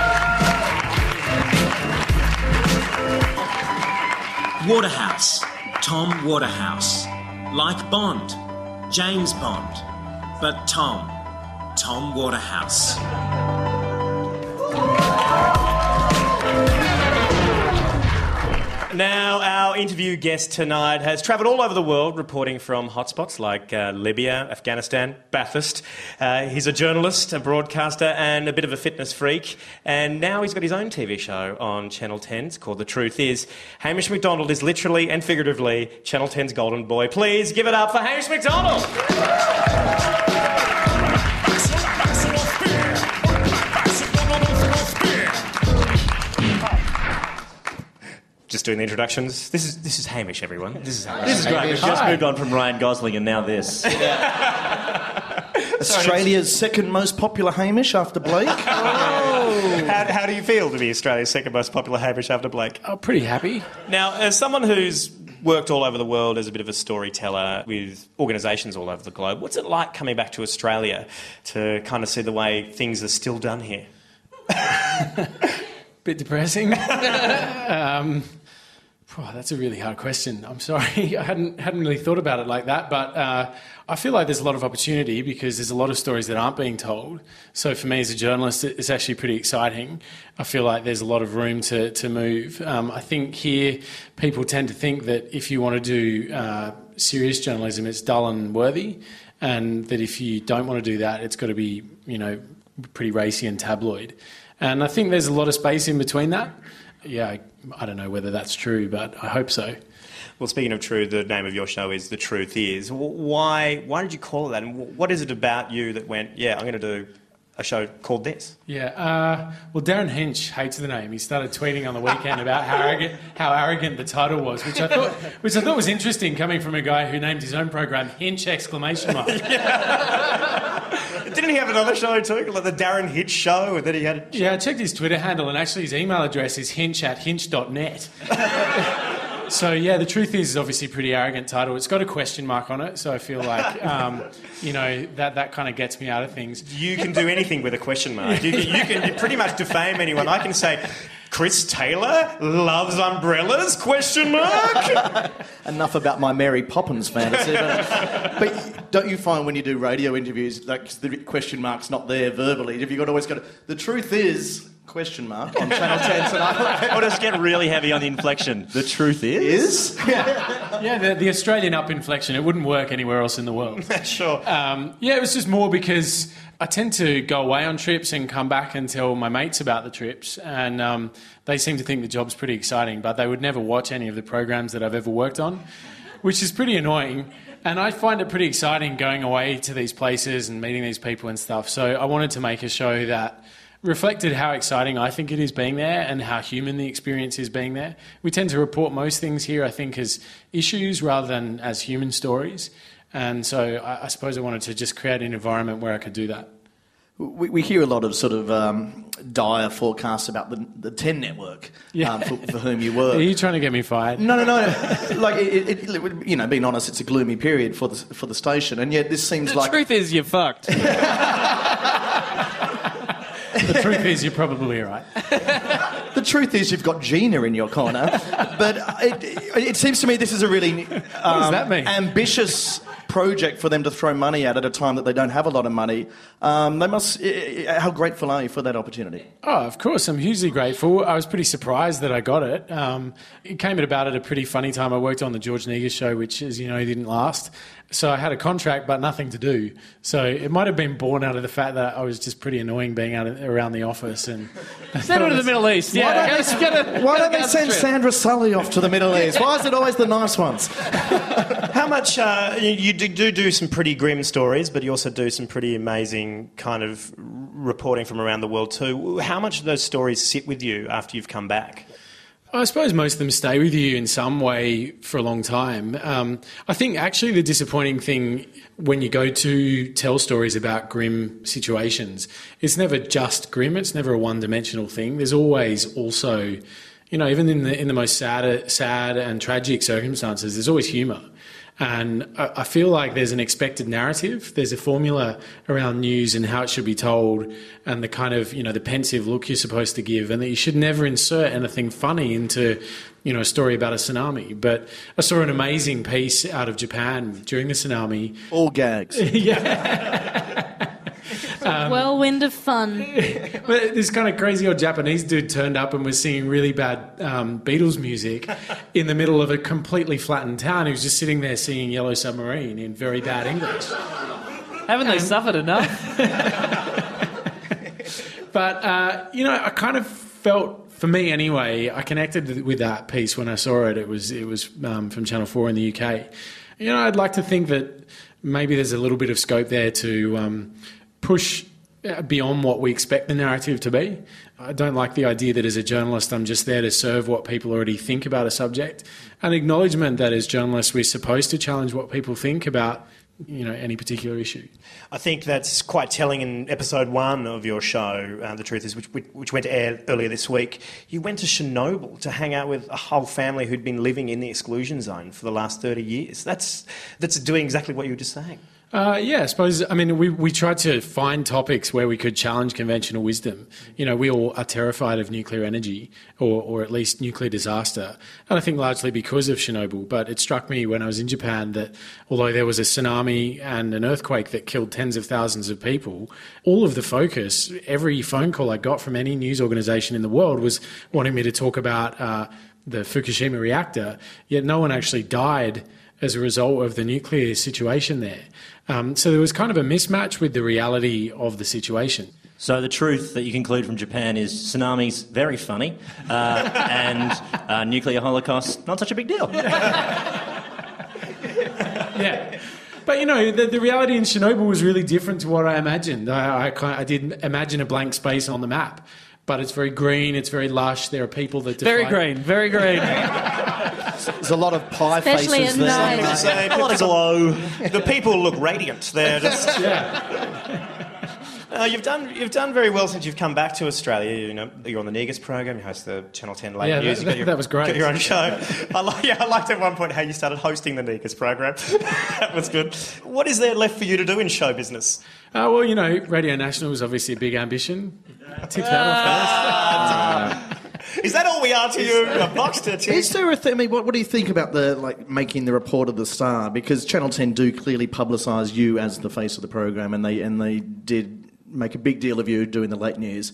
Waterhouse, Tom Waterhouse. Like Bond, James Bond, but Tom, Tom Waterhouse. Now, our interview guest tonight has travelled all over the world reporting from hotspots like uh, Libya, Afghanistan, Bathurst. Uh, he's a journalist, a broadcaster, and a bit of a fitness freak. And now he's got his own TV show on Channel 10. It's called The Truth Is. Hamish McDonald is literally and figuratively Channel 10's golden boy. Please give it up for Hamish McDonald! Just doing the introductions. This is this is Hamish, everyone. This is Hamish. This is great. We've just moved on from Ryan Gosling and now this. Australia's second most popular Hamish after Blake. How, how do you feel to be Australia's second most popular Hamish after Blake? Oh, pretty happy. Now, as someone who's worked all over the world as a bit of a storyteller with organisations all over the globe, what's it like coming back to Australia to kind of see the way things are still done here? Bit depressing. um, oh, that's a really hard question. I'm sorry, I hadn't hadn't really thought about it like that. But uh, I feel like there's a lot of opportunity because there's a lot of stories that aren't being told. So for me as a journalist, it's actually pretty exciting. I feel like there's a lot of room to to move. Um, I think here people tend to think that if you want to do uh, serious journalism, it's dull and worthy, and that if you don't want to do that, it's got to be you know pretty racy and tabloid. And I think there's a lot of space in between that. Yeah, I, don't know whether that's true, but I hope so. Well, speaking of true, the name of your show is The Truth Is. Why, why did you call it that? And what is it about you that went, yeah, I'm going to do a show called this? Yeah, uh, well, Derryn Hinch hates the name. He started tweeting on the weekend about how arrogant, how arrogant the title was, which I thought, which I thought was interesting, coming from a guy who named his own program Hinch exclamation mark. Didn't he have another show too, like the Derryn Hinch show? And then he had. Yeah, I checked his Twitter handle, and actually his email address is hinch at hinch.net. so, yeah, the truth is, it's obviously a pretty arrogant title. It's got a question mark on it, so I feel like, um, you know, that, that kind of gets me out of things. You can do anything with a question mark. You, can- you pretty much defame anyone. I can say. Chris Taylor loves umbrellas? Question mark. Enough about my Mary Poppins fantasy. But, but don't you find when you do radio interviews, like the question mark's not there verbally? Have you got always got to, the truth is question mark on Channel 10 tonight? Or just get really heavy on the inflection. The truth is. Is? Yeah, the, the Australian up inflection, it wouldn't work anywhere else in the world. sure. Um, yeah, it was just more because I tend to go away on trips and come back and tell my mates about the trips, and um, they seem to think the job's pretty exciting, but they would never watch any of the programs that I've ever worked on, which is pretty annoying. And I find it pretty exciting going away to these places and meeting these people and stuff. So I wanted to make a show that reflected how exciting I think it is being there and how human the experience is being there. We tend to report most things here, I think, as issues rather than as human stories. And so I, I suppose I wanted to just create an environment where I could do that. We, we hear a lot of sort of um, dire forecasts about the, the 10 network um, for, for whom you work. Are you trying to get me fired? No, no, no. like, it, it, it, you know, being honest, it's a gloomy period for the, for the station, and yet this seems The like. truth is, you're fucked. The truth is, you're probably right. The truth is, you've got Gina in your corner, but it, it seems to me this is a really um, ambitious project for them to throw money at at a time that they don't have a lot of money. Um, they must. i- i- How grateful are you for that opportunity? Oh, of course. I'm hugely grateful. I was pretty surprised that I got it. Um, it came about at a pretty funny time. I worked on the George Negus show, which, as you know, didn't last. So I had a contract, but nothing to do. So it might have been born out of the fact that I was just pretty annoying being out around the office. And Send her to the Middle East. Yeah, Why don't go- they, go to- why go don't they send Gaza Sandra Sully off to the Middle East? Why is it always the nice ones? How much uh, you, you do, do do some pretty grim stories, but you also do some pretty amazing kind of reporting from around the world too. How much of those stories sit with you after you've come back? I suppose most of them stay with you in some way for a long time. Um, I think actually the disappointing thing when you go to tell stories about grim situations, it's never just grim. It's never a one-dimensional thing. There's always also, you know, even in the in the most sad, sad and tragic circumstances, there's always humour. And I feel like there's an expected narrative. There's a formula around news and how it should be told, and the kind of you know the pensive look you're supposed to give, and that you should never insert anything funny into you know a story about a tsunami. But I saw an amazing piece out of Japan during the tsunami. All gags. Um, Whirlwind of fun. But this kind of crazy old Japanese dude turned up and was singing really bad um, Beatles music in the middle of a completely flattened town. He was just sitting there singing Yellow Submarine in very bad English. Haven't they suffered enough? But, uh, you know, I kind of felt, for me anyway, I connected with that piece when I saw it. It was, it was um, from Channel 4 in the UK. You know, I'd like to think that maybe there's a little bit of scope there to um, push uh, beyond what we expect the narrative to be. I don't like the idea that as a journalist, I'm just there to serve what people already think about a subject. An acknowledgement that as journalists, we're supposed to challenge what people think about, you know, any particular issue. I think that's quite telling in episode one of your show, uh, The Truth Is, which, which, went to air earlier this week. You went to Chernobyl to hang out with a whole family who'd been living in the exclusion zone for the last 30 years. That's, that's doing exactly what you were just saying. Uh, yeah, I suppose. I mean, we, we tried to find topics where we could challenge conventional wisdom. You know, we all are terrified of nuclear energy or, or at least nuclear disaster. And I think largely because of Chernobyl. But it struck me when I was in Japan that although there was a tsunami and an earthquake that killed tens of thousands of people, all of the focus, every phone call I got from any news organization in the world was wanting me to talk about uh, the Fukushima reactor, yet no one actually died as a result of the nuclear situation there. Um, so there was kind of a mismatch with the reality of the situation. So the truth that you conclude from Japan is tsunamis very funny, uh, and uh, nuclear holocaust not such a big deal. Yeah. But you know, the, the reality in Chernobyl was really different to what I imagined. I, I, kind I did imagine a blank space on the map, but it's very green, it's very lush. There are people that Very green, very green. There's a lot of pie Especially faces there. night. Say, A lot of glow. The people look radiant. They're just. Yeah. Uh, you've done you've done very well since you've come back to Australia. You know, you're on the Negus program. You host the Channel Ten late Yeah, news. that- you got your, that was great. Got your own show. I like, yeah, I liked at one point how you started hosting the Negus program. that was good. What is there left for you to do in show business? Uh, well, you know, Radio National was obviously a big ambition. Tick that off Is that all we are to you? A box to tick? Is there a thing? I mean, what, what do you think about the like making the report of the star? Because Channel Ten do clearly publicise you as the face of the program, and they and they did make a big deal of you doing the late news.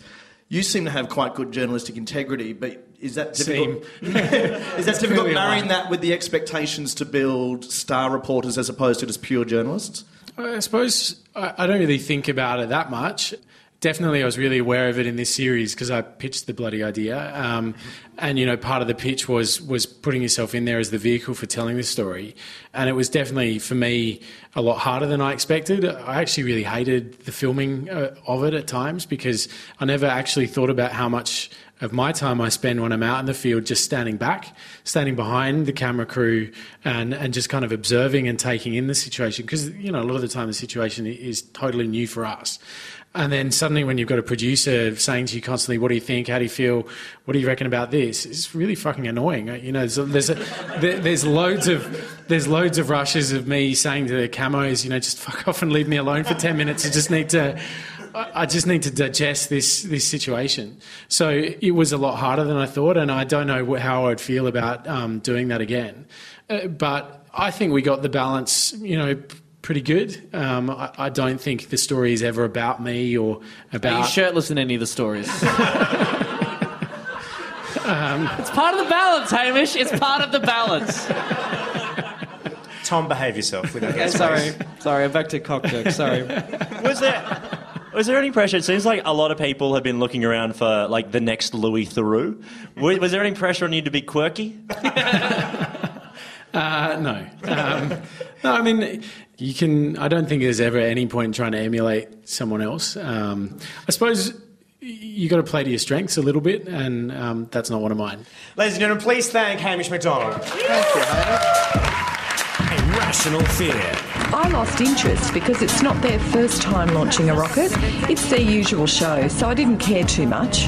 You seem to have quite good journalistic integrity, but is that difficult? is that difficult marrying aligned. that with the expectations to build star reporters as opposed to just pure journalists? I suppose I, I don't really think about it that much. Definitely, I was really aware of it in this series because I pitched the bloody idea, um, and you know, part of the pitch was was putting yourself in there as the vehicle for telling this story, and it was definitely for me a lot harder than I expected. I actually really hated the filming uh, of it at times because I never actually thought about how much of my time I spend when I'm out in the field just standing back, standing behind the camera crew and, and just kind of observing and taking in the situation. Because, you know, a lot of the time the situation is totally new for us. And then suddenly when you've got a producer saying to you constantly, what do you think? How do you feel? What do you reckon about this? It's really fucking annoying. Uh, You know, there's, there's, a, there, there's loads of, there's loads of rushes of me saying to the camos, you know, just fuck off and leave me alone for 10 minutes. I just need to, I just need to digest this this situation. So it was a lot harder than I thought, and I don't know how I'd feel about um, doing that again. Uh, but I think we got the balance, you know, pretty good. Um, I, I don't think the story is ever about me or Are you about. shirtless in any of the stories? Um, it's part of the balance, Hamish. It's part of the balance. Tom, behave yourself. Without Okay, sorry, sorry. I'm back to cock joke. Sorry. Was there was there any pressure? It seems like a lot of people have been looking around for like the next Louis Theroux. Was, was there any pressure on you to be quirky? Uh, no. Um, no, I mean, you can. I don't think there's ever any point in trying to emulate someone else. Um, I suppose you got to play to your strengths a little bit, and um, that's not one of mine. Ladies and gentlemen, please thank Hamish McDonald. Thank you, Hamish. Irrational fear. I lost interest because it's not their first time launching a rocket. It's their usual show, so I didn't care too much.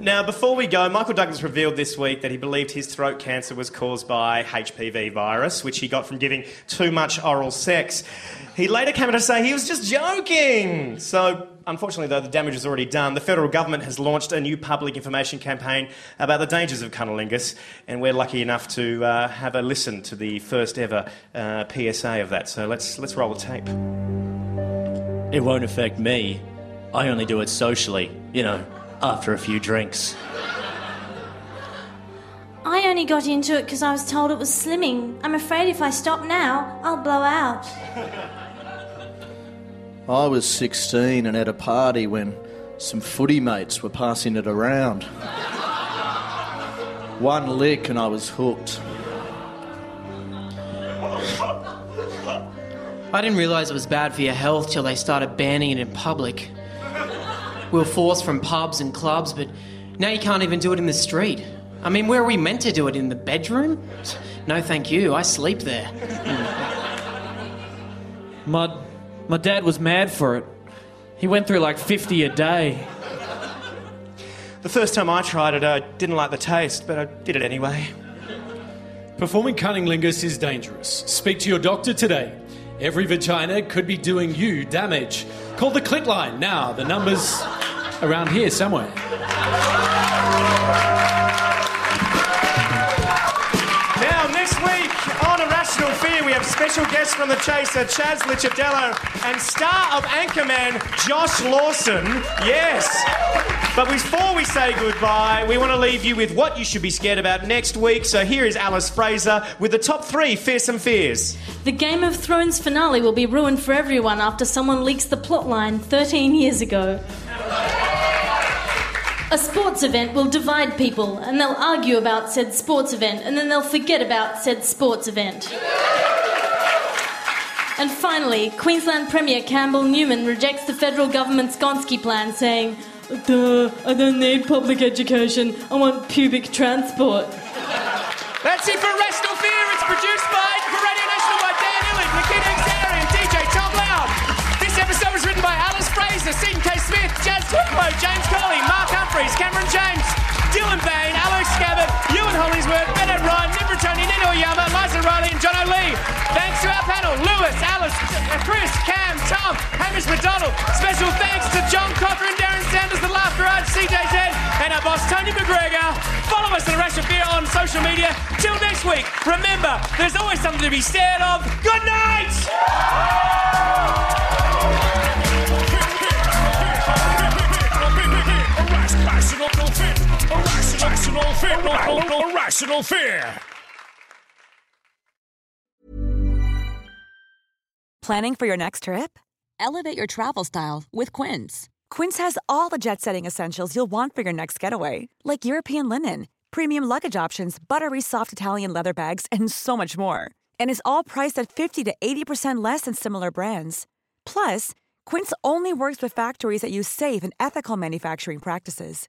Now, before we go, Michael Douglas revealed this week that he believed his throat cancer was caused by HPV virus, which he got from giving too much oral sex. He later came out to say he was just joking. So, unfortunately, though, the damage is already done. The federal government has launched a new public information campaign about the dangers of cunnilingus, and we're lucky enough to uh, have a listen to the first ever uh, PSA of that. So let's let's roll the tape. It won't affect me. I only do it socially, you know, after a few drinks. I only got into it because I was told it was slimming. I'm afraid if I stop now, I'll blow out. I was 16 and at a party when some footy mates were passing it around. One lick and I was hooked. I didn't realise it was bad for your health till they started banning it in public. We were forced from pubs and clubs, but now you can't even do it in the street. I mean, where are we meant to do it? In the bedroom? No, thank you. I sleep there. My, my dad was mad for it. He went through like 50 a day. The first time I tried it, I didn't like the taste, but I did it anyway. Performing cunnilingus is dangerous. Speak to your doctor today. Every vagina could be doing you damage. Call the clit line now. The number's around here somewhere. Now, next week on Irrational Fear, we have special guests from The Chaser, Chas Licciardello, and star of Anchorman, Josh Lawson. Yes. But before we say goodbye, we want to leave you with what you should be scared about next week. So here is Alice Fraser with the top three fearsome fears. The Game of Thrones finale will be ruined for everyone after someone leaks the plotline 13 years ago. A sports event will divide people, and they'll argue about said sports event, and then they'll forget about said sports event. And finally, Queensland Premier Campbell Newman rejects the federal government's Gonski plan, saying, Duh, I don't need public education, I want pubic transport. That's it for Rational Fear. It's produced by Radio National by Dan Ilic, Nikita Xari, and DJ Tom Loud. This episode was written by Alice Fraser, Seton K. Smith, Jazz Tuplo, James Colley, Mark Humphreys, Cameron James, Dylan Bain, Alex Scabbard, Ewan Hollingsworth, Ben O'Brien, Nimbra Tony, Nino Oyama, Liza Riley, and John O'Lee. Thanks to our panel, Lewis, Alice, Chris, Cam, Tom, Hamish McDonald. Special thanks to John Cocker and Darren Sanders, the Laugh Garage, CJZ, and our boss Tony McGregor. Follow us at Rational Fear on social media. Till next week, remember, there's always something to be scared of. Good night! Irrational fear. Irrational fear. Irrational fear. Planning for your next trip? Elevate your travel style with Quince. Quince has all the jet setting essentials you'll want for your next getaway, like European linen, premium luggage options, buttery soft Italian leather bags, and so much more. And is all priced at 50 to 80% less than similar brands. Plus, Quince only works with factories that use safe and ethical manufacturing practices.